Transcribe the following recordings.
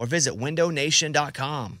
or visit windownation.com.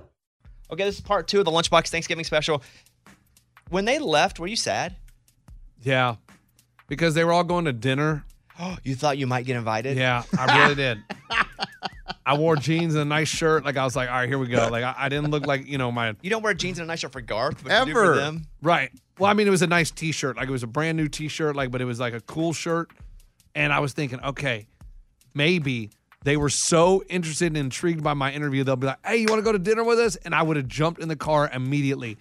Okay, this is part two of the Lunchbox Thanksgiving special. When they left, were you sad? Yeah, because they were all going to dinner. you thought you might get invited? Yeah, I really did. I wore jeans and a nice shirt. Like I was like, all right, here we go. Like I, I didn't look like you know my You don't wear jeans and a nice shirt for Garth, but you do for them. right. Well, I mean, it was a nice T-shirt. Like it was a brand new T-shirt. Like, but it was like a cool shirt. And I was thinking, okay, maybe they were so interested and intrigued by my interview, they'll be like, hey, you want to go to dinner with us? And I would have jumped in the car immediately.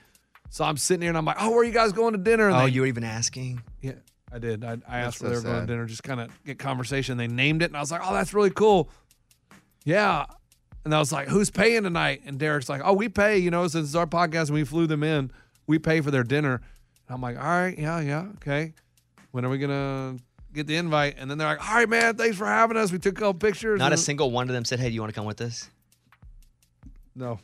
So I'm sitting here and I'm like, oh, where are you guys going to dinner? And Oh, they- you were even asking. yeah, I did. I, I asked so where they were going to dinner, just kind of get conversation. They named it, and I was like, "Oh, that's really cool." Yeah, and I was like, "Who's paying tonight?" And Derrick's like, "Oh, we pay. You know, since it's our podcast and we flew them in, we pay for their dinner." And I'm like, "All right, yeah, yeah, okay. When are we gonna get the invite?" And then they're like, "All right, man, thanks for having us. We took a couple pictures." Not a and- single one of them said, "Hey, do you want to come with us?" no,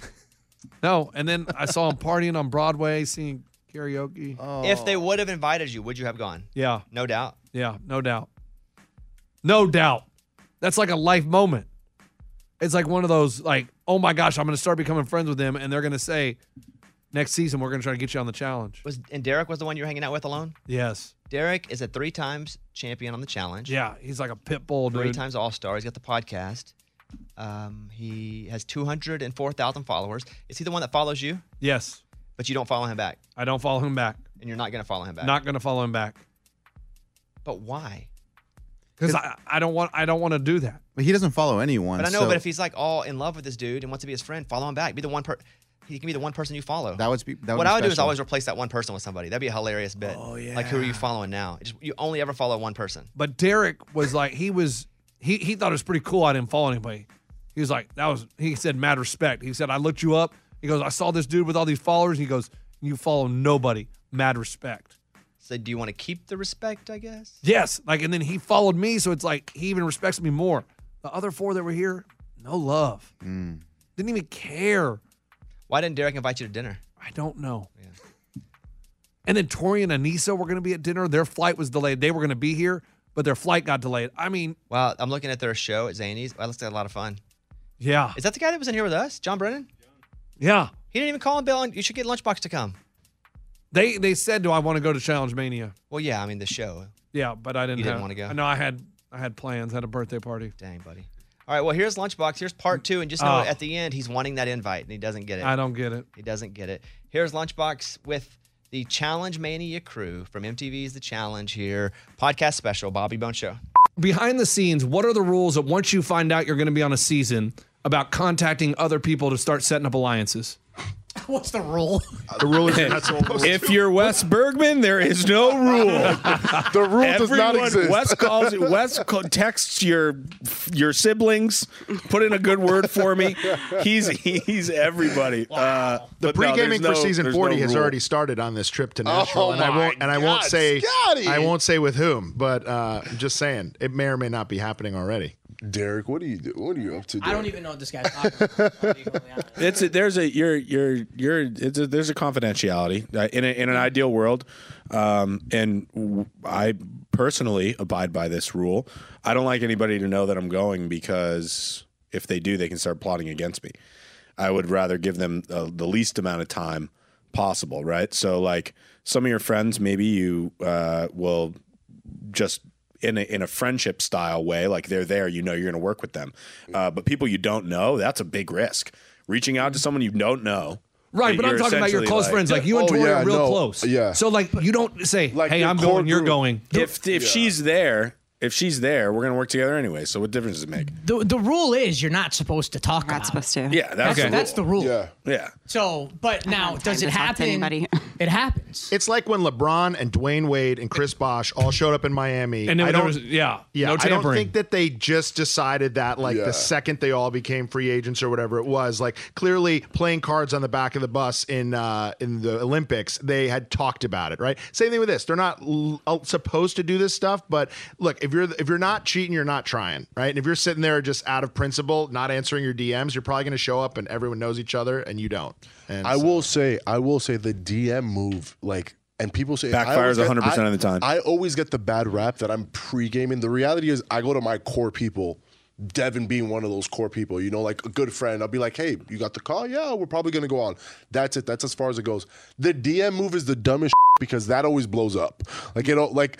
no. And then I saw them partying on Broadway, singing karaoke. Oh. If they would have invited you, would you have gone? Yeah. No doubt. Yeah, no doubt. No doubt. That's like a life moment. It's like one of those like, oh my gosh, I'm going to start becoming friends with them, and they're going to say, next season we're going to try to get you on the challenge. Was and Derrick was the one you were hanging out with alone? Yes. Derrick is a three times champion on the challenge. Yeah, he's like a pit bull, dude. Three times All Star. He's got the podcast. Um, he has 204,000 followers. Is he the one that follows you? Yes. But you don't follow him back, I don't follow him back. and you're not going to follow him back. Not going to follow him back But why? because I, I don't want I don't want to do that. But he doesn't follow anyone. But I know. so But if he's like all in love with this dude and wants to be his friend, follow him back. Be the one per. He can be the one person you follow. that would be that would what be I would do is always replace that one person with somebody. That'd be a hilarious bit. Oh yeah. Like who are you following now? Just, you only ever follow one person. But Derrick was like, he was, he he thought it was pretty cool. I didn't follow anybody. He was like, that was, he said, mad respect. He said, I looked you up. He goes, I saw this dude with all these followers. He goes, you follow nobody. Mad respect. So do you want to keep the respect? I guess. Yes. Like, and then he followed me. So it's like, he even respects me more. The other four that were here, no love. Mm. Didn't even care. Why didn't Derrick invite you to dinner? I don't know. And then Tori and Anissa were going to be at dinner. Their flight was delayed. They were going to be here, but their flight got delayed. I mean, Well, I'm looking at their show at Zany's. Well, looks like a lot of fun. yeah. Is that the guy that was in here with us, John Brennan? Yeah. He didn't even call him Bill. and You should get Lunchbox to come. They they said, "Do I want to go to Challenge Mania?" Well, yeah. I mean, the show. Yeah, but I didn't. You didn't have- wanna go? No, I had I had plans. I had a birthday party. Dang, buddy. All right. Well, here's Lunchbox. Here's part two, and just know Oh. at the end he's wanting that invite, and he doesn't get it. I don't get it. He doesn't get it. Here's Lunchbox with the Challenge Mania crew from MTV's The Challenge here. Podcast special, Bobby Bone Show. Behind the scenes, what are the rules that once you find out you're going to be on a season about contacting other people to start setting up alliances? What's the rule? The rule is you're not supposed to. If you're Wes Bergman, there is no rule. The rule does not Everyone, exist. Wes calls Wes co- texts your your siblings, put in a good word for me. He's he's everybody. Uh, The pre gaming there's for season there's 40 no has already started on this trip to Nashville, Oh and I my won't and I won't God, say Scotty! I won't say with whom, but uh, I'm just saying it may or may not be happening already. Derrick, what are you do? What are you up to? I don't even know what this guy's talking about. I'll be completely honest. It's a, there's a you're you're you're it's a, there's a confidentiality uh, in a, in an ideal world, um, and w- I personally abide by this rule. I don't like anybody to know that I'm going because if they do, they can start plotting against me. I would rather give them uh, the least amount of time possible, right? So, like some of your friends, maybe you uh, will just in a, in a friendship style way, like they're there, you know, you're going to work with them. Uh, but people you don't know, that's a big risk. Reaching out to someone you don't know. Right, but I'm talking about your close like- friends. Like you and Oh, Tori yeah, are real no, close. yeah. So like you don't say, Like "Hey, I'm core going, you're going." If if she's there, if she's there, we're going to work together anyway. So what difference does it make? The, the rule is you're not supposed to talk Not about supposed it. to. Yeah, That's, that's that's the rule. Yeah. yeah. So, but now, does it to talk happen? anybody. It happens. It's like when LeBron and Dwyane Wade and Chris Bosh all showed up in Miami. And then I don't, was yeah, yeah, no I don't think that they just decided that like Yeah. the second they all became free agents or whatever it was. Like clearly playing cards on the back of the bus in uh, in the Olympics, they had talked about it, right? Same thing with this. They're not l- uh, supposed to do this stuff, but look, if you're if you're not cheating, you're not trying, right? And if you're sitting there just out of principle, not answering your DMs, you're probably going to show up and everyone knows each other and you don't. And I so- will say, I will say the DM move, like, and people say I Backfires get- 100% I- of the time. I always get the bad rap that I'm pre-gaming. The reality is, I go to my core people. Devin being one of those core people, you know, like a good friend. I'll be like, "Hey, you got the call? Yeah, we're probably gonna go on." That's it. That's as far as it goes. The DM move is the dumbest because that always blows up. Like you know, like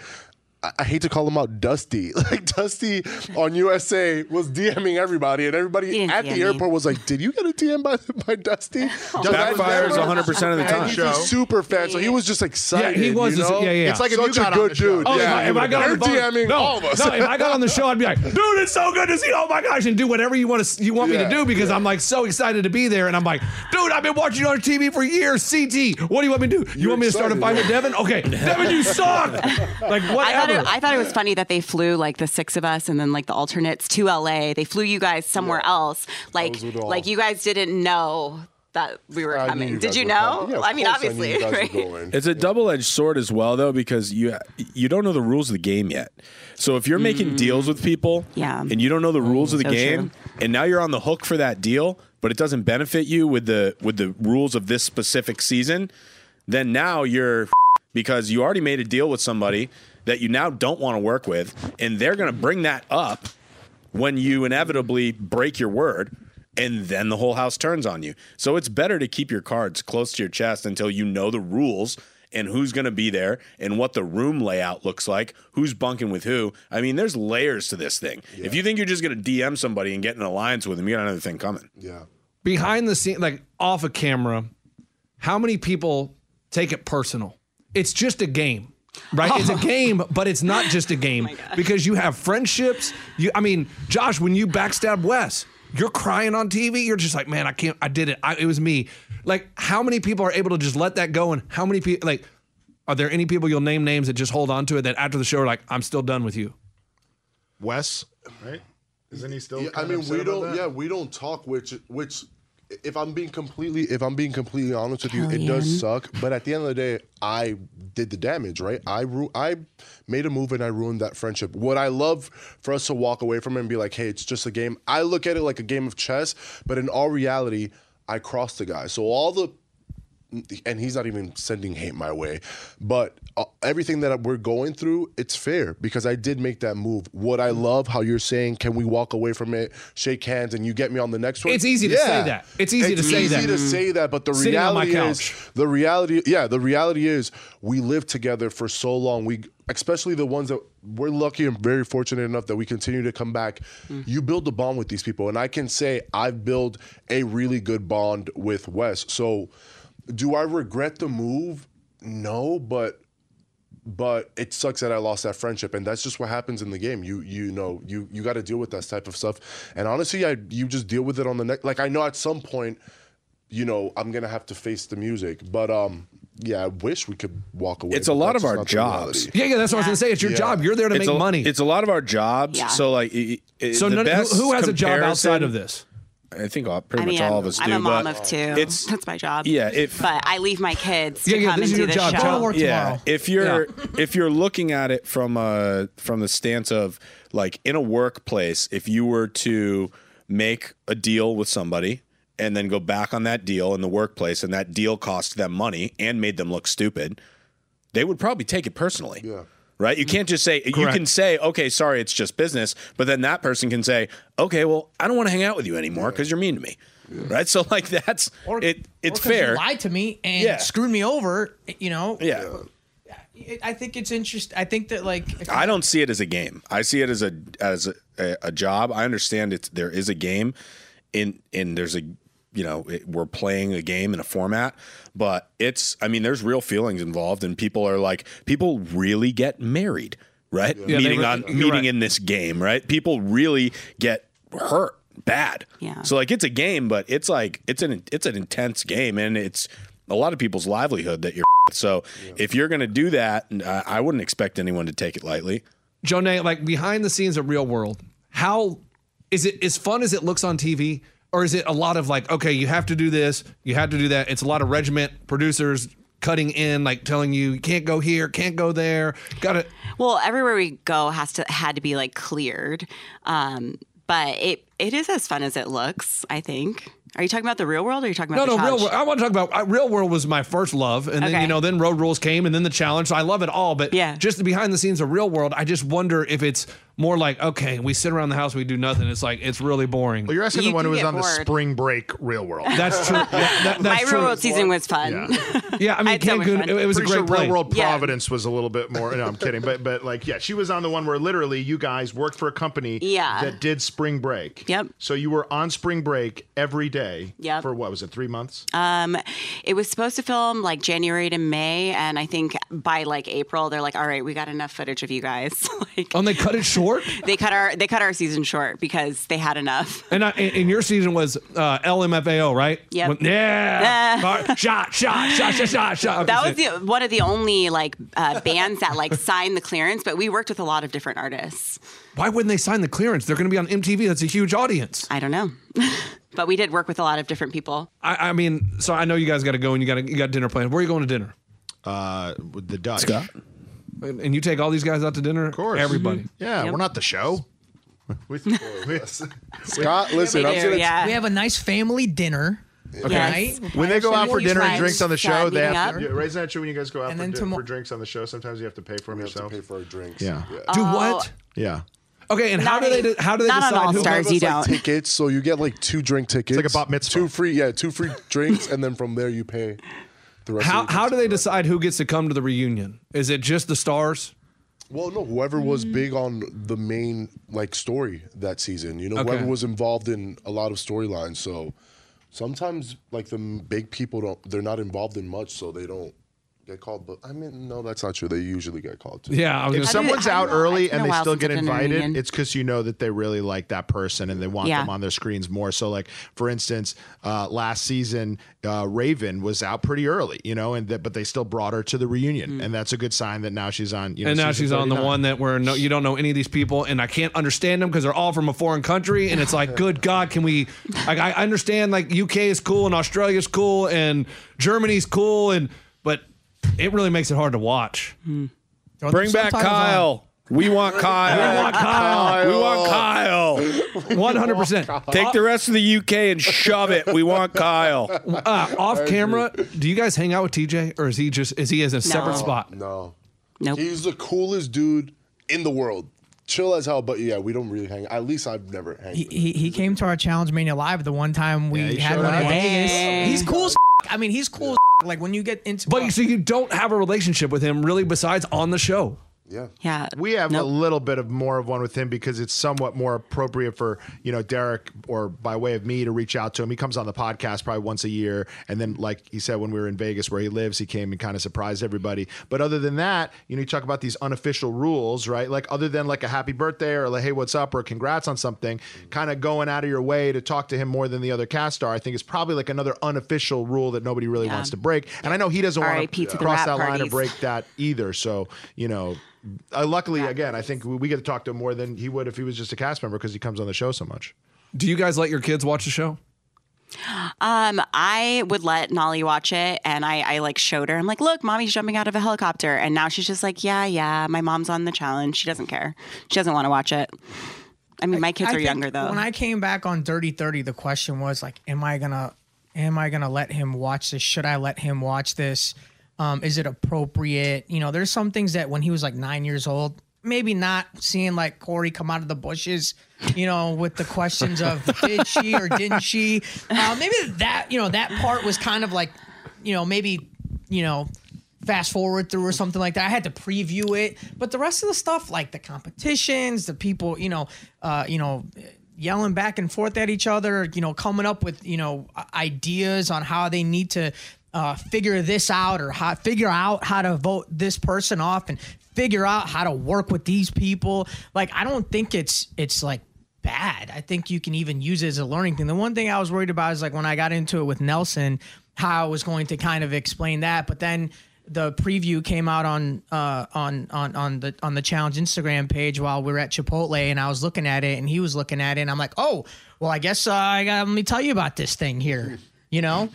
I- I hate to call him out, Dusty. Like Dusty on USA was DMing everybody, and everybody didn't at the DM me. airport was like, "Did you get a DM by by Dusty?" Backfires 100% of the And time. he's a super fan, so he was just excited. Yeah, he was You just- know? yeah, yeah. It's like if Such you a got on good dude. Oh, if yeah, I, if I got on the You're phone, DMing no, all of us. no, if I got on the show, I'd be like, "Dude, it's so good to see! Oh my gosh!" and do whatever you want to you want me to do because I'm like so excited to be there, and I'm like, "Dude, I've been watching you on TV for years." CT, what do you want me to do? You You're want me to start a fight with Devin? Okay, Devin, you suck. Like I thought, it, I thought it was funny that they flew like the six of us and then like the alternates to LA. They flew you guys somewhere else. Like was with all- like you guys didn't know that we were I coming. you Did you know? Yeah, I mean, obviously, you guys were right? going. It's a double-edged sword as well, though, because you you don't know the rules of the game yet. So if you're making mm. deals with people, Yeah. and you don't know the mm, rules of the So game, and now you're on the hook for that deal, but it doesn't benefit you with the with the rules of this specific season, then now you're because you already made a deal with somebody that you now don't want to work with, and they're going to bring that up when you inevitably break your word and then the whole house turns on you. So it's better to keep your cards close to your chest until you know the rules and who's going to be there and what the room layout looks like, who's bunking with who. I mean, there's layers to this thing. If you think you're just going to DM somebody and get an alliance with them, you got another thing coming. yeah. behind the scene, like off a camera, how many people take it personal? It's just a game, right? It's a oh. game, but it's not just a oh game because you have friendships. You, I mean, Josh, when you backstab Wes, you're crying on TV. You're just like, man, I can't. I did it. I, it was me. Like, how many people are able to just let that go? And how many people like? Are there any people you'll name names that just hold on to it that after the show are like, I'm still done with you? Wes, right? Isn't he still? Yeah, I mean, we don't. Yeah, we don't talk. Which, which, if I'm being completely, if I'm being completely honest with you, it Kellyanne. does suck. But at the end of the day, I did the damage, right? I ru- I made a move and I ruined that friendship. What I love for us to walk away from it and be like, hey, it's just a game. I look at it like a game of chess, but in all reality, I crossed the guy. So all the and he's not even sending hate my way. But uh, everything that we're going through, it's fair because I did make that move. What I love, how you're saying, can we walk away from it, shake hands, and you get me on the next one? It's easy to say that. It's easy to say easy that. to say that, but the Sitting reality is, the reality, yeah, the reality is, we lived together for so long. We, especially the ones that we're lucky and very fortunate enough that we continue to come back. You build a bond with these people, and I can say I've built a really good bond with Wes. So, do I regret the move? No, but but it sucks that I lost that friendship, and that's just what happens in the game. You you know you you got to deal with that type of stuff, and honestly, I you just deal with it on the next. Like I know at some point, you know, I'm gonna have to face the music, but um, yeah, I wish we could walk away. It's a lot of our jobs. Yeah, yeah. That's what I was gonna say. It's your Yeah. job. You're there to it's make a, money. It's a lot of our jobs. Yeah. So like, it, it- so the none, who, best who has a job outside of this? I think all, pretty I mean, much all I'm, of us I'm do. a mom of two. it's That's my job. yeah. If But I leave my kids to Yeah, yeah, come this and is do your the job, show. Joe. work yeah, tomorrow. if you're if you're looking at it from a from the stance of like in a workplace, if you were to make a deal with somebody and then go back on that deal in the workplace and that deal cost them money and made them look stupid, they would probably take it personally. Yeah. Right? You can't just say you can say, "Okay, sorry, it's just business," but then that person can say, "Okay, well, I don't want to hang out with you anymore because you're mean to me." Right? So like that's Or- it or it's 'cause you fair. lied to me and Yeah. screwed me over. You know. Yeah. I think it's interesting. I think that like if I don't see it as a game. I see it as a as a, a, a job. I understand it's there is a game, in in there's a you know it, we're playing a game in a format, but it's I mean there's real feelings involved, and people are like people really get married, right? Yeah, they meeting re- on meeting right. in this game, right? People really get hurt bad. Yeah. So like it's a game, but it's like it's an it's an intense game, and it's a lot of people's livelihood that you're. So if you're going to do that, I, I wouldn't expect anyone to take it lightly. Jonna, like behind the scenes of Real World, how is it as fun as it looks on TV? Or is it a lot of like, okay, you have to do this, you have to do that? It's a lot of regiment producers cutting in, like telling you, you can't go here, can't go there, gotta Well, everywhere we go has to had to be like cleared. Um, but it it is as fun as it looks. I think. Are you talking about the real world? or Are you talking about no, the real. challenge? World. I want to talk about uh, real world was my first love, and then you know, then Road Rules came, and then the challenge. So I love it all, but Yeah. just the behind the scenes of real world, I just wonder if it's more like okay, we sit around the house, we do nothing. It's like it's really boring. Well, you're asking You the one do who was get on the bored. spring break real world. That's true. Yeah, that- My that's real world season was fun. Yeah, I mean, had so much Cancun, fun. it, it was a Pretty great sure place. Real World Yeah. Providence was a little bit more. No, I'm kidding, but but like yeah, she was on the one where literally you guys worked for a company Yeah. that did spring break. Yep. So you were on spring break every day. Yep. For what was it? Three months. Um, it was supposed to film like January to May, and I think by like April, they're like, "All right, we got enough footage of you guys." like Oh, and they cut it short. they cut our they cut our season short because they had enough. And, I, and and your season was uh, LMFAO, right? Yep. When- yeah. shot, shot, shot, shot, shot, shot. That was the one of the only like uh, bands that like signed the clearance, but we worked with a lot of different artists. Why wouldn't they sign the clearance? They're going to be on MTV. That's a huge audience. I don't know, but we did work with a lot of different people. I, I mean, so I know you guys got to go and you got you got dinner planned. Where are you going to dinner? Uh, with the Dutch. Scott? And, and you take all these guys out to dinner? Of course. Everybody. Mm-hmm. Yeah, Yep. we're not the show. We- we- Scott, listen, We I'm gonna yeah. we have a nice family dinner. Yes. Right? when they go out for dinner and drinks on the show, they have up. to. Raise that true when you guys go out And for, then di- tomo- for drinks on the show. Sometimes you have to pay for them we have to yourself. pay for our drinks. Yeah. Do Oh, what? Yeah. Okay, and how Not do they a- how do they not on decide All who Stars. Give us, you like, don't. tickets, so you get like two drink tickets. like a bat mitzvah. Two free, yeah, two free drinks, and then from there you pay the how how do they decide who gets to come to the reunion? Is it just the stars? Well, no, whoever was big on the main like story that season, you know, Okay. whoever was involved in a lot of storylines. So sometimes like the big people don't, they're not involved in much, so they don't get called. But I mean, no, that's not true. They usually get called too. Yeah, I was If gonna someone's I out don't know. early It's been and a they while still since get I've been in invited, reunion. it's because you know that they really like that person and they want Yeah. them on their screens more. So, like for instance, uh, last season, uh, Raven was out pretty early, you know, and that but they still brought her to the reunion, and that's a good sign that now she's on. You know, and now season she's on the 39. one that where no, you don't know any of these people, and I can't understand them because they're all from a foreign country, and it's like, good God, can we? Like, I understand like UK is cool and Australia's cool and Germany's cool, and but it really makes it hard to watch. Throw the Bring back. Kyle. We want Kyle. We want Kyle, We want Kyle. one hundred percent. Take the rest of the UK and shove it. We want Kyle. Uh, off camera, do you guys hang out with TJ, or is he just is he in a separate No. spot? No, Nope. he's the coolest dude in the world. Chill as hell, but yeah, we don't really hang. At least I've never hanged. He, with he, he came to our Challenge Mania live the one time we Yeah, had showed one in up. Vegas. He's cool as I mean, he's cool as Like when you get into But so you don't have a relationship with him really, besides on the show. Yeah. Yeah. We have a little bit of more of one with him because it's somewhat more appropriate for you know Derrick or by way of me to reach out to him. He comes on the podcast probably once a year, and then like he said when we were in Vegas where he lives, he came and kind of surprised everybody. But other than that, you know, you talk about these unofficial rules, right? Like other than like a happy birthday or like hey what's up or congrats on something, kind of going out of your way to talk to him more than the other cast star. I think is probably like another unofficial rule that nobody really Yeah. wants to break. And I know he doesn't want to cross that line or break that either. So you know, uh, luckily again, I think we, we get to talk to him more than he would if he was just a cast member because he comes on the show so much. Do you guys let your kids watch the show? Um, I would let Nolly watch it, and I, I like showed her. I'm like, look, mommy's jumping out of a helicopter, and now she's just like, yeah, yeah. My mom's on the challenge. She doesn't care. She doesn't want to watch it. I mean, my kids I are younger though. When I came back on Dirty Thirty, the question was like, "Am I gonna, am I gonna let him watch this? Should I let him watch this? Um, is it appropriate? You know, there's some things that when he was like nine years old, maybe not seeing like Corey come out of the bushes, you know, with the questions of did she or didn't she? Uh, maybe that you know that part was kind of like, you know, maybe you know fast forward through or something like that. I had to preview it, but the rest of the stuff, like the competitions, the people, you know, uh, you know, yelling back and forth at each other, you know, coming up with you know ideas on how they need to uh, figure this out or how figure out how to vote this person off and figure out how to work with these people. Like, I don't think it's it's like bad. I think you can even use it as a learning thing. The one thing I was worried about is like when I got into it with Nelson, how I was going to kind of explain that, but then the preview came out on uh, on on on the on the challenge Instagram page while we were at Chipotle, and I was looking at it, and he was looking at it, and I'm like, oh, well, I guess uh, I got let me tell you about this thing here, you know,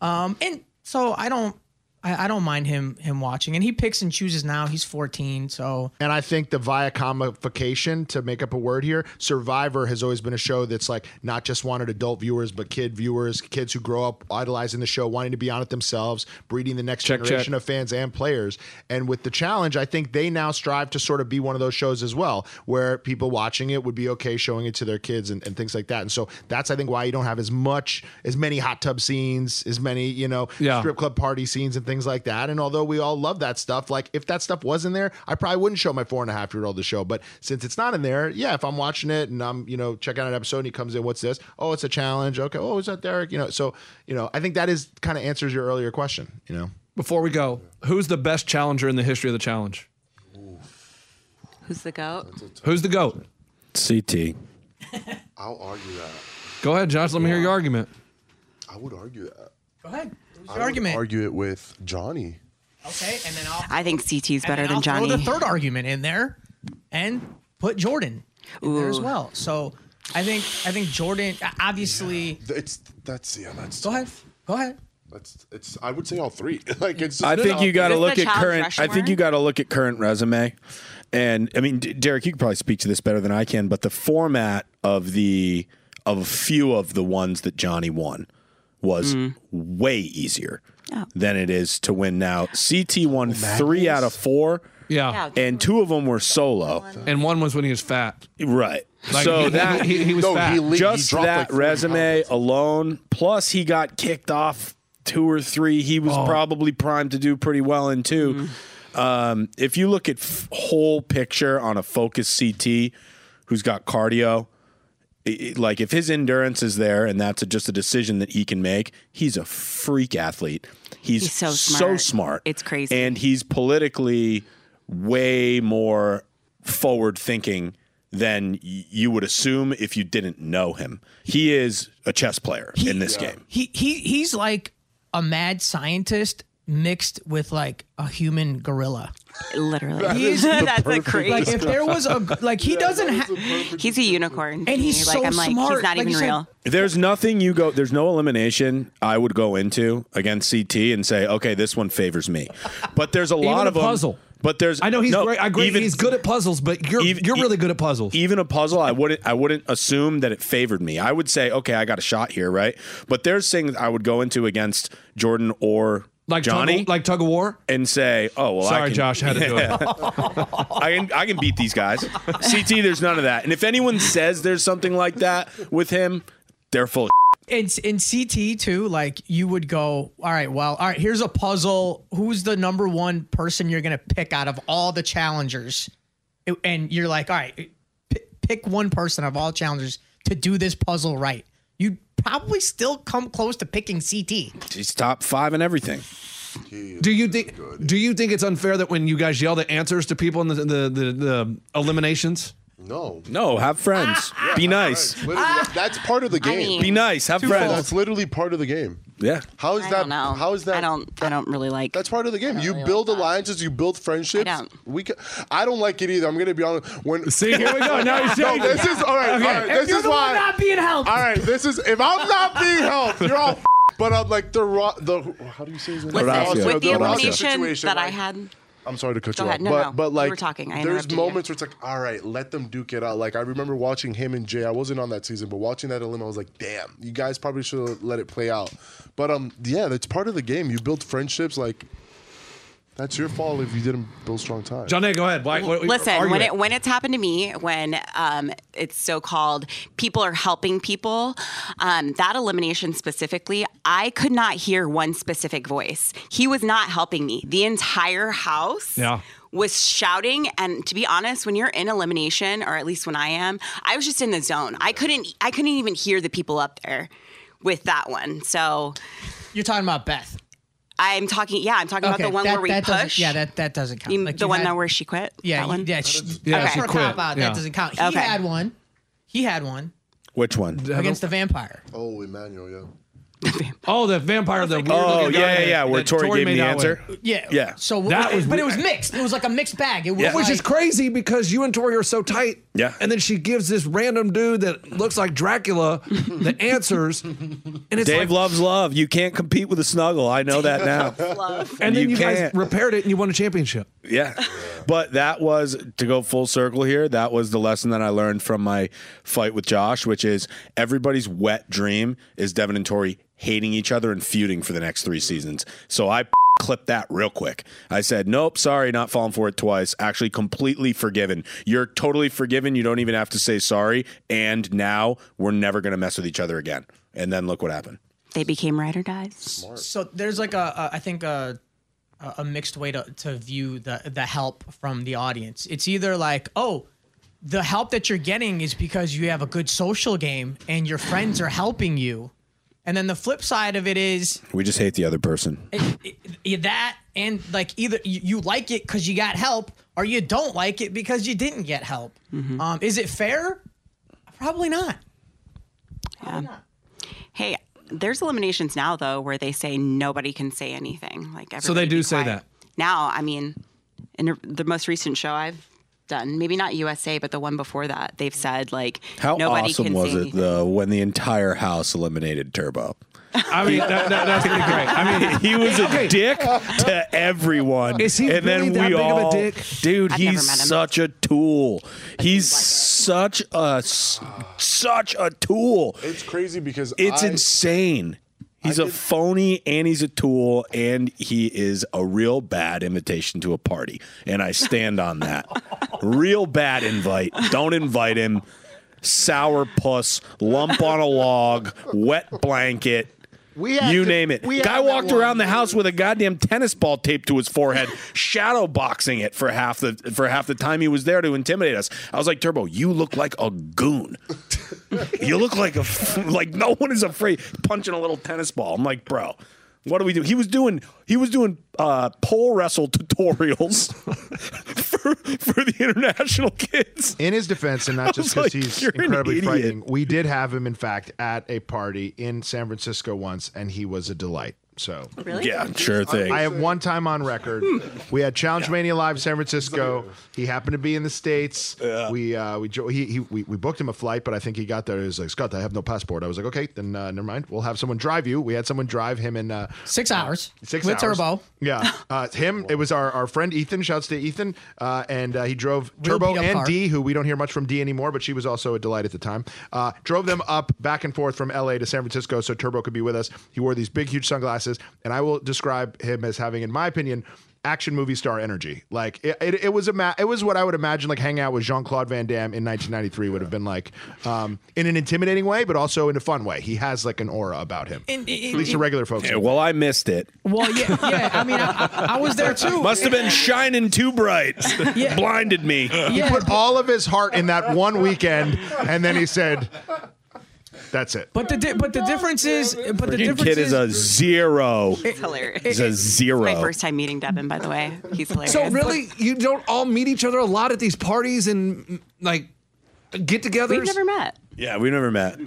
um, and so I don't. I, I don't mind him him watching, and he picks and chooses now. He's 14, so And I think the Viacomification, to make up a word here, Survivor has always been a show that's like not just wanted adult viewers, but kid viewers, kids who grow up idolizing the show, wanting to be on it themselves, breeding the next Check, generation check. of fans and players. And with the challenge, I think they now strive to sort of be one of those shows as well, where people watching it would be okay showing it to their kids and, and things like that. And so that's I think why you don't have as much as many hot tub scenes, as many, you know, Yeah. strip club party scenes and things like that. And although we all love that stuff, like if that stuff was in there, I probably wouldn't show my four and a half year old the show. But since it's not in there, yeah, if I'm watching it and I'm, you know, checking out an episode and he comes in, what's this? Oh, it's a challenge. Okay. Oh, is that Derrick? You know, so, you know, I think that is kind of answers your earlier question, you know. Before we go, who's the best challenger in the history of the challenge? Who's the goat? Who's the goat? CT. I'll argue that. Go ahead, Josh. Let me hear your argument. I would argue that. go ahead. Who's I your would argument? Argue it with Johnny. Okay, and then I'll I think CT's better and then than I'll Johnny. Throw the third argument in there, and put Jordan in there as Ooh. well. So I think I think Jordan obviously. It's that's yeah. That's Go ahead. Go ahead. That's it's. I would say all three. like it's. I think you got to Is look the at Challenge current. I think Rushmore? you got to look at current resume, and I mean, D- Derrick, you could probably speak to this better than I can. But the format of the of a few of the ones that Johnny won was way easier Oh. than it is to win now. CT won three out of four, Yeah. Yeah. and two of them were solo. And one was when he was fat. Right. Like, so he, that he, he was No, fat. he le- just dropped that like resume pounds. alone, plus he got kicked off two or three. He was probably primed to do pretty well in 2 Um, if you look at f- whole picture on a focus CT, who's got cardio, i- i- like if his endurance is there and that's a, just a decision that he can make, he's a freak athlete. He's, He's so so smart. smart. It's crazy. and he's politically way more forward thinking than you would assume if you didn't know him. He is a chess player in this game. He he he's like a mad scientist mixed with like a human gorilla. Literally. He's- That's a crazy. Like if there was a like he doesn't have he's a unicorn. to and he's me. so like I'm like smart. he's not Like even you said, real. There's nothing you go. There's no elimination I would go into against CT and say, okay, this one favors me. But there's a lot a of them. puzzle. But there's I know he's no, great. I agree. even- he's good at puzzles, but you're even- you're really good at puzzles. even a puzzle i wouldn't i wouldn't assume that it favored me i would say okay i got a shot here right but there's things i would go into against jordan or like johnny tug, like tug of war. and say oh well I Sorry, can, Josh, had to do it. I can I can beat these guys. CT, there's none of that. And if anyone says there's something like that with him, they're full. Of in in CT too, like you would go, all right, well, all right, here's a puzzle. Who's the number one person you're gonna pick out of all the challengers? And you're like, all right, p- pick one person of all challengers to do this puzzle right. You'd probably still come close to picking CT. He's top five in everything. Do you think do you think it's unfair that when you guys yell the answers to people in the the the, the eliminations No. No, have friends. Ah, be nice. Literally, that's part of the game. mean- Be nice. Have friends. that's literally part of the game. Yeah. How is I that? don't know. How is that? I don't. I don't really like. That's part of the game. You build alliances, you build friendships. I don't. We can, I don't like it either. I'm gonna be honest. When See, here we go. Now he's no, changing. this is all right. All right this You're is the why. one not being helped. all right, this is if I'm not being helped, you're all. But I'm like the ro- the how do you say his name? Listen, Horacio. with the Horacio elimination situation, that I like- had, I'm sorry to cut Go you ahead. off, No, but no. but like were talking. I there's interrupted you. moments where it's like, all right, let them duke it out. Like I remember watching him and Jay. I wasn't on that season, but watching that elim, I was like, damn, you guys probably should have let it play out. But um, yeah, that's part of the game. You build friendships. Like that's your fault if you didn't build strong ties. Johnny, go ahead. Why, what, listen, argue when it when it's happened to me, when um, it's so called people are helping people, um, that elimination specifically, I could not hear one specific voice. He was not helping me. The entire house. Yeah. Was shouting, and to be honest, when you're in elimination, or at least when I am, I was just in the zone. I couldn't, I couldn't even hear the people up there with that one. So You're talking about Beth. I'm talking, yeah, I'm talking about the one that, where we that push. Yeah, that that doesn't count. You- Like, the one had- that where she quit. Yeah, that you- one. yeah, she, Yeah, okay. she quit. out, Yeah. that doesn't count. He Okay. had one. He had one Which one? against the vampire. Oh, Emanuel, yeah. Oh, the vampire, the weird Oh, looking yeah, guy yeah, that- yeah. Where that Tori gave me made the out with. answer. Yeah, Yeah. So That was but it was mixed. It was like a mixed bag. It was Yeah. Which is crazy because you and Tori are so tight. Yeah. And then she gives this random dude that looks like Dracula the answers. And it's Dave like, loves love. You can't compete with a snuggle. I know that now. and then you you, guys repaired it and you won a championship. Yeah. But that was to go full circle here. That was the lesson that I learned from my fight with Josh, which is everybody's wet dream is Devin and Tori hating each other and feuding for the next three seasons. So I clipped that real quick. I said, "Nope, sorry, not falling for it twice. Actually completely forgiven. You're totally forgiven. You don't even have to say sorry. And now we're never going to mess with each other again." And then look what happened. They became ride or dies. so. There's like a, a I think a a a mixed way to to view the the help from the audience. It's either like oh. The help that you're getting is because you have a good social game and your friends are helping you. And then the flip side of it is We just hate the other person. it- it- that and like either you, you like it because you got help or you don't like it because you didn't get help. Um, is it fair? Probably not. Probably not. Hey, there's eliminations now though where they say nobody can say anything. Like So they do say quiet. that. Now, I mean, in the most recent show I've done, maybe not USA, but the one before that, they've said like How nobody awesome can was say it anything. though when the entire house eliminated Turbo? I mean, that, that, that's pretty great. I mean, he was a Okay. dick to everyone. Is he and really then that we big of a dick? Dude, I've he's never met him. such a tool. He's such a such a tool. It's crazy because It's I, insane. He's a phony and he's a tool and he is a real bad invitation to a party. And I stand on that. real bad invite. Don't invite him. Sour puss, lump on a log, wet blanket. We had you to- name it. we Guy walked around the house with a goddamn tennis ball taped to his forehead, shadow boxing it for half the for half the time he was there to intimidate us. I was like, Turbo, you look like a goon. you look like a like no one is afraid punching a little tennis ball. I'm like, bro. What do we do? He was doing he was doing uh, pole wrestle tutorials for for the international kids. In his defense, and not just because like, he's incredibly idiot." frightening, we did have him, in fact, at a party in San Francisco once, and he was a delight. So Really? Yeah, sure thing. I have one time on record. We had Challenge Mania live San Francisco. He happened to be in the states. We uh, we, jo- he, he we we booked him a flight, but I think he got there. He was like, Scott, I have no passport. I was like, okay, then uh, never mind. We'll have someone drive you. We had someone drive him in uh, Six hours. Six with hours. turbo. Yeah, uh, him. It was our, our friend Ethan. Shouts to Ethan, uh, and uh, he drove Real Turbo and car. D, who we don't hear much from D anymore, but she was also a delight at the time. Uh, drove them up back and forth from L.A. to San Francisco so Turbo could be with us. He wore these big, huge sunglasses, and I will describe him as having, in my opinion. Action movie star energy, like it, it, it was a ma- it was what I would imagine like hanging out with Jean Claude Van Damme in 1993 would have been like, um, in an intimidating way, but also in a fun way. He has like an aura about him, In- in- at least to in- regular folks. Yeah, well, I missed it. Well, yeah, yeah. I mean, I, I- I was there too. Must have been shining too bright. Yeah. Blinded me. Yeah, put all of his heart in that one weekend, and then he said, "That's it." but the di- but the difference is, but the Freaking difference kid is a zero. It's hilarious. He's a zero. my first time meeting Devin, by the way. He's hilarious. so really, you don't all meet each other a lot at these parties and like get-togethers? We've never met. Yeah, we never met.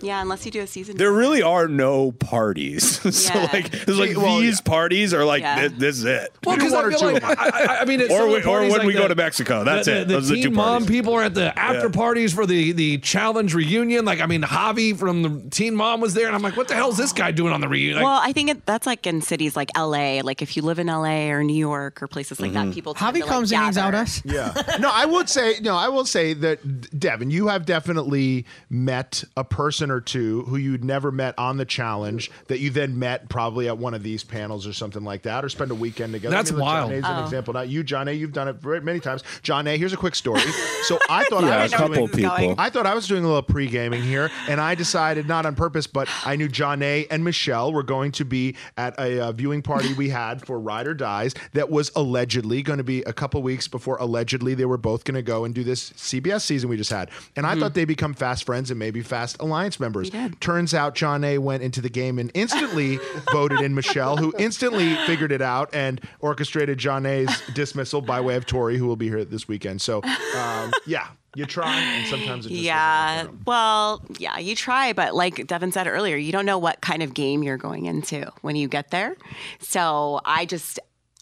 Yeah, unless you do a season. There really are no parties. so Yeah. like, there's like Well, these parties are like Yeah. this, this is it. Well, because I feel like I, I, I mean, it's Or we- or when like we go to Mexico. That's the, it. The, Those are the teen two mom parties. people are at the after Yeah. parties for the the challenge reunion. Like, I mean, Javi from the Teen Mom was there, and I'm like, what the hell is this guy doing on the reunion? Like, Well, I think it, that's like in cities like LA. Like if you live in LA or New York or places like Mm-hmm. that, people tend Javi to, like, comes and hangs out gather. us. Yeah. No, I would say no. I will say that Devin, you have definitely met a person or two who you'd never met on the challenge that you then met probably at one of these panels or something like that, or spend a weekend together. That's like wild. Jonna's Oh. an example. Not you, Jonna. You've done it very many times. Jonna. Here's a quick story. So I thought Yeah, I a was couple doing, people. I thought I was doing a little pre gaming here, and I decided not on purpose, but I knew Jonna. and Michele were going to be at a uh, viewing party we had for Ride or Dies that was allegedly going to be a couple weeks before allegedly they were both going to go and do this CBS season we just had. And I thought they'd become fast friends and maybe fast alliance members. Turns out Jonna. went into the game and instantly voted in Michele, who instantly figured it out and orchestrated Jonna.'s dismissal by way of Tori, who will be here this weekend. So, um, yeah, you try, and sometimes it just Yeah. doesn't work out. Well, yeah, you try, but like Devin said earlier, you don't know what kind of game you're going into when you get there. So I just,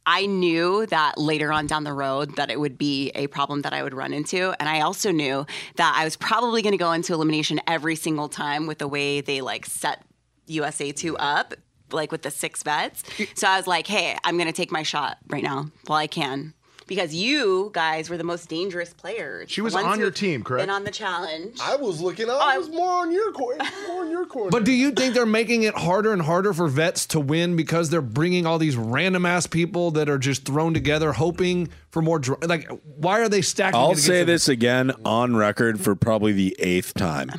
I knew that later on down the road that it would be a problem that I would run into. And I also knew that I was probably going to go into elimination every single time with the way they like set USA 2 up, like with the six vets. So I was like, hey, I'm going to take my shot right now while I can. Because you guys were the most dangerous players. She was The on your team, correct? Been on the challenge. I was looking. I oh, I- was more on your corner. More on your corner. But do you think they're making it harder and harder for vets to win because they're bringing all these random ass people that are just thrown together, hoping for more? Dr- like, why are they stacking? I'll against say them? this again on record for probably the eighth time.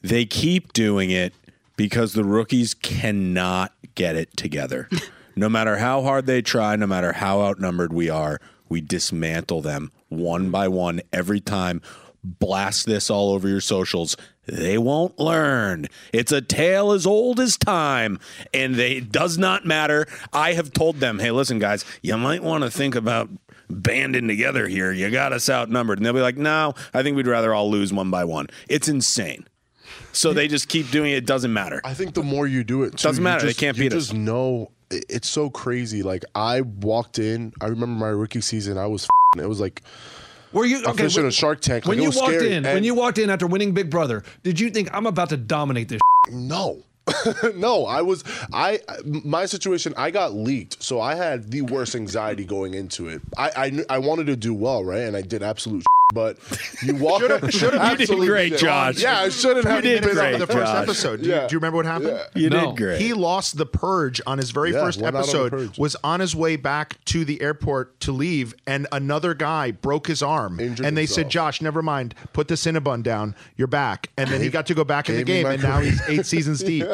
They keep doing it because the rookies cannot get it together. no matter how hard they try, no matter how outnumbered we are, we dismantle them one by one every time. Blast this all over your socials. They won't learn. It's a tale as old as time, and they it does not matter. I have told them, hey, listen, guys, you might want to think about banding together here. You got us outnumbered, and they'll be like, no, I think we'd rather all lose one by one. It's insane. So they just keep doing it. It doesn't matter. I think the more you do it, too, Doesn't matter. They can't you beat us. just know it's so crazy. Like I walked in. I remember my rookie season. I was. It was like Were you okay? fish in when- a Shark Tank. When Like, it you walked scary. in, when you walked in after winning Big Brother, did you think I'm about to dominate this? No. no, I was I my situation I got leaked. So I had the worst anxiety going into it. I I, I wanted to do well, right? And I did absolute but you walk should You did great, Josh. Yeah, I shouldn't have did been great, on the the first Josh. episode. Do, you, Yeah. do you remember what happened? Yeah. You No. did great. He lost the purge on his very Yeah, first went out on episode. Was on his way back to the airport to leave, and another guy broke his arm. Injured and they said, "Josh, never mind. Put the Cinnabon down. You're back." And then he got to go back in the game, and now he's eight seasons deep.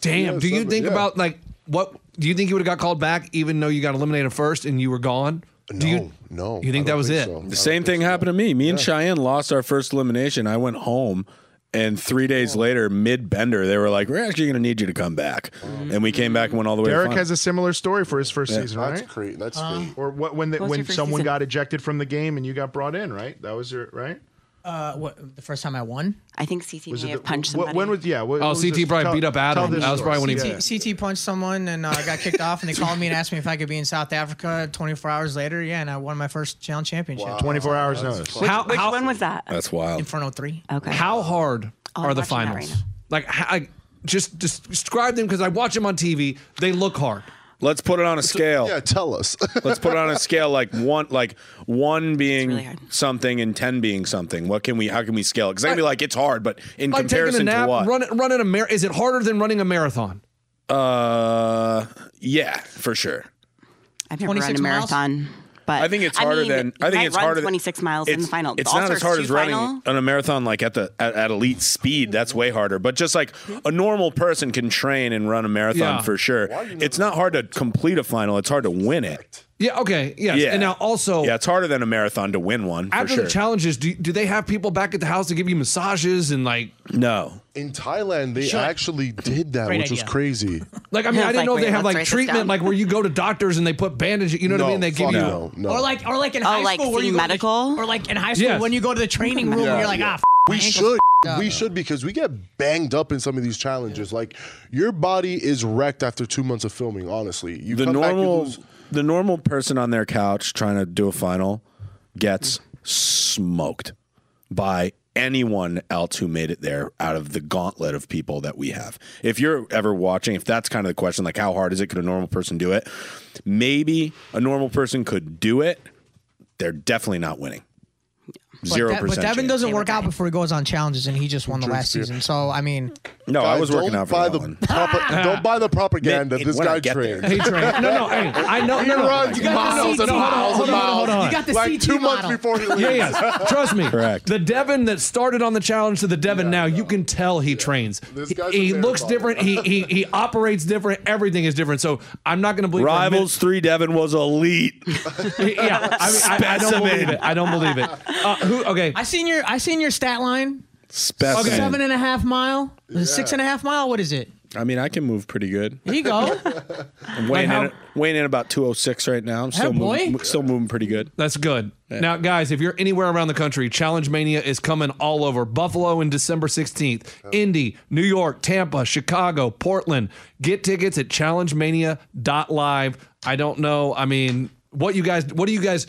Damn. do you think yeah. about like what? Do you think you would have got called back even though you got eliminated first and you were gone? Do No, you, no. You think that don't was it? so. The same thing happened to me. Me and Cheyenne lost our first elimination. I went home, and three days later, mid bender, they were like, "We're actually going to need you to come back," and we came back and went all the way. Derrick to has a similar story for his first season, That's right? great. That's Uh, great. Or what, when the, What when someone season? got ejected from the game and you got brought in, right? That was your right. Uh, what the first time I won? I think CT Was may have the- punched what- somebody. When was yeah? What, Oh, what was CT this- probably tell- beat up Adam. That was probably when he- Yeah. CT punched someone and uh, got kicked off, and they called me and asked me if I could be in South Africa 24 hours later. Yeah, and I won my first challenge championship. 24 hours notice. which, How- which how- one was that? That's wild. Inferno three. okay. How hard Oh, are the finals? right like, how, I, just, just describe them because I watch them on TV. They look hard. Let's put it on a scale. Yeah, tell us. Let's put it on a scale like one, like one being really something and ten being something. What can we? How can we scale it? Because I can be like, it's hard, but in Like taking a comparison nap, to what? run, running a mar- Is it harder than running a marathon? uh, yeah, for sure. I've never run 26 a miles? Marathon, but I think it's harder mean, than I think it's harder. than- 26 miles in the final. It's The not as hard as running final? on a marathon like at the at, at elite speed. That's way harder. But just like a normal person can train and run a marathon Yeah. for sure. It's not hard to complete a final. It's hard to win it. Yeah. Okay. Yes. Yeah. And now also, Yeah, it's harder than a marathon to win one. For after sure. the challenges, do, do they have people back at the house to give you massages and like, no. In Thailand, they actually did that, Great which was crazy. like I mean, It's I didn't like, know if they have like treatment, like where you go to doctors and they put bandages. You know what I mean? They give fuck you. no, no. Or like, or like in Oh, high like school, where through you go to- medical? or like in high school Yes. when you go to the training room, Yeah, and you're like, yeah. ah, f- we should. up. We should because we get banged up in some of these challenges. Like your body is wrecked after two months of filming. Honestly, you The come back, you normal lose- the normal person on their couch trying to do a final gets smoked by anyone else who made it there out of the gauntlet of people that we have. If you're ever watching, if that's kind of the question, like how hard is it? Could a normal person do it? Maybe a normal person could do it. They're definitely not winning. But Zero De- But. Devin chance. doesn't work out before he goes on challenges, and he just won the last season. So I mean, No, I was working out for buy that the one. propa- don't buy the propaganda. It- this guy get there. trained. He trained. No, no, hey, I know. He No, no. runs got the miles and CT miles and Hold on, hold on. you got the like CT two months model. before he leaves. Yeah, yes. Trust me. Correct. The Devin that started on the challenge to the Devin now, you can tell he trains. This He, guy's a he looks ball. different. He, he he operates different. Everything is different. So I'm not going to believe for a minute- Rivals three Devin was elite. yeah, I, mean, I, I don't believe it. I don't believe it. Uh, who? Okay, I seen your I seen your stat line. Specimen. Seven and a half mile, six and a half mile. What is it? I mean, I can move pretty good. Here you go. I'm weighing, how- in, weighing in about 206 right now. I'm still moving, still moving pretty good. That's good. Now, guys, if you're anywhere around the country, Challenge Mania is coming all over. Buffalo in December 16th, Indy, New York, Tampa, Chicago, Portland. Get tickets at challengemania.live. I don't know. I mean, what you guys what do you guys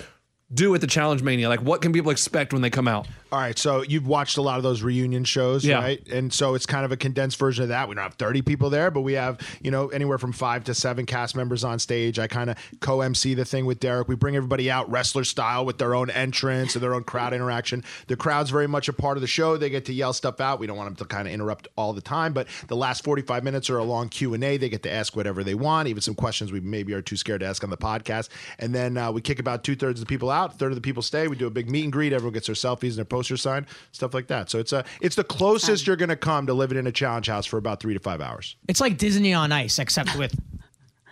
do at the Challenge Mania? Like what can people expect when they come out? All right, so you've watched a lot of those reunion shows, Yeah. right? And so it's kind of a condensed version of that. We don't have 30 people there, but we have, you know, anywhere from five to seven cast members on stage. I kind of co MC the thing with Derrick. We bring everybody out wrestler style with their own entrance and their own crowd interaction. The crowd's very much a part of the show. They get to yell stuff out. We don't want them to kind of interrupt all the time, but the last 45 minutes are a long Q&A. They get to ask whatever they want, even some questions we maybe are too scared to ask on the podcast. And then uh, we kick about two thirds of the people out, a third of the people stay. We do a big meet and greet. Everyone gets their selfies and their poster signed, stuff like that. So it's a it's the closest you're going to come to living in a challenge house for about three to five hours. It's like Disney on Ice, except with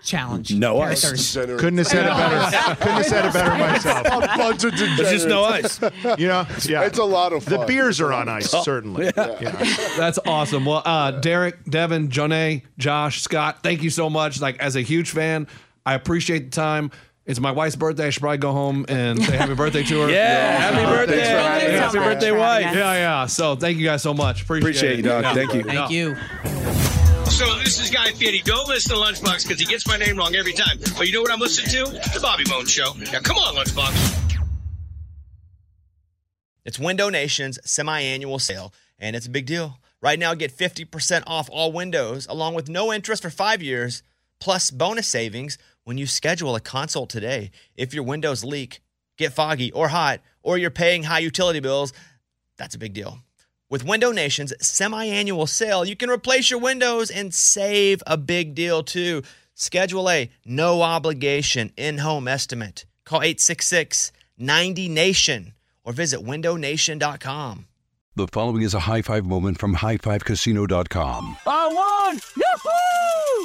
challenge. No ice. characters. Couldn't have said it better. Couldn't have said it better myself. a bunch of There's just no ice. You know, yeah, It's a lot of fun. The beers are on ice, certainly. Yeah. That's awesome. Well, uh, Derrick, Devin, Jonay, Josh, Scott, thank you so much. Like as a huge fan, I appreciate the time. It's my wife's birthday. I should probably go home and say happy birthday to her. Yeah, happy birthday. thanks for having us. Happy birthday, wife. Yeah, yeah. So thank you guys so much. Appreciate, Appreciate it. you, dog. Yeah. Thank you. Thank you. So this is Guy Fieri. Don't listen to Lunchbox because he gets my name wrong every time. But you know what I'm listening to? The Bobby Bones Show. Now come on, Lunchbox. It's Window Nation's semi-annual sale, and it's a big deal. Right now, get 50% off all windows, along with no interest for five years, plus bonus savings when you schedule a consult today. If your windows leak, get foggy or hot, or you're paying high utility bills, that's a big deal. With Window Nation's semi-annual sale, you can replace your windows and save a big deal too. Schedule a no obligation in-home estimate. Call 866-90-NATION or visit windownation.com. The following is a high five moment from highfivecasino.com. I won! Yahoo!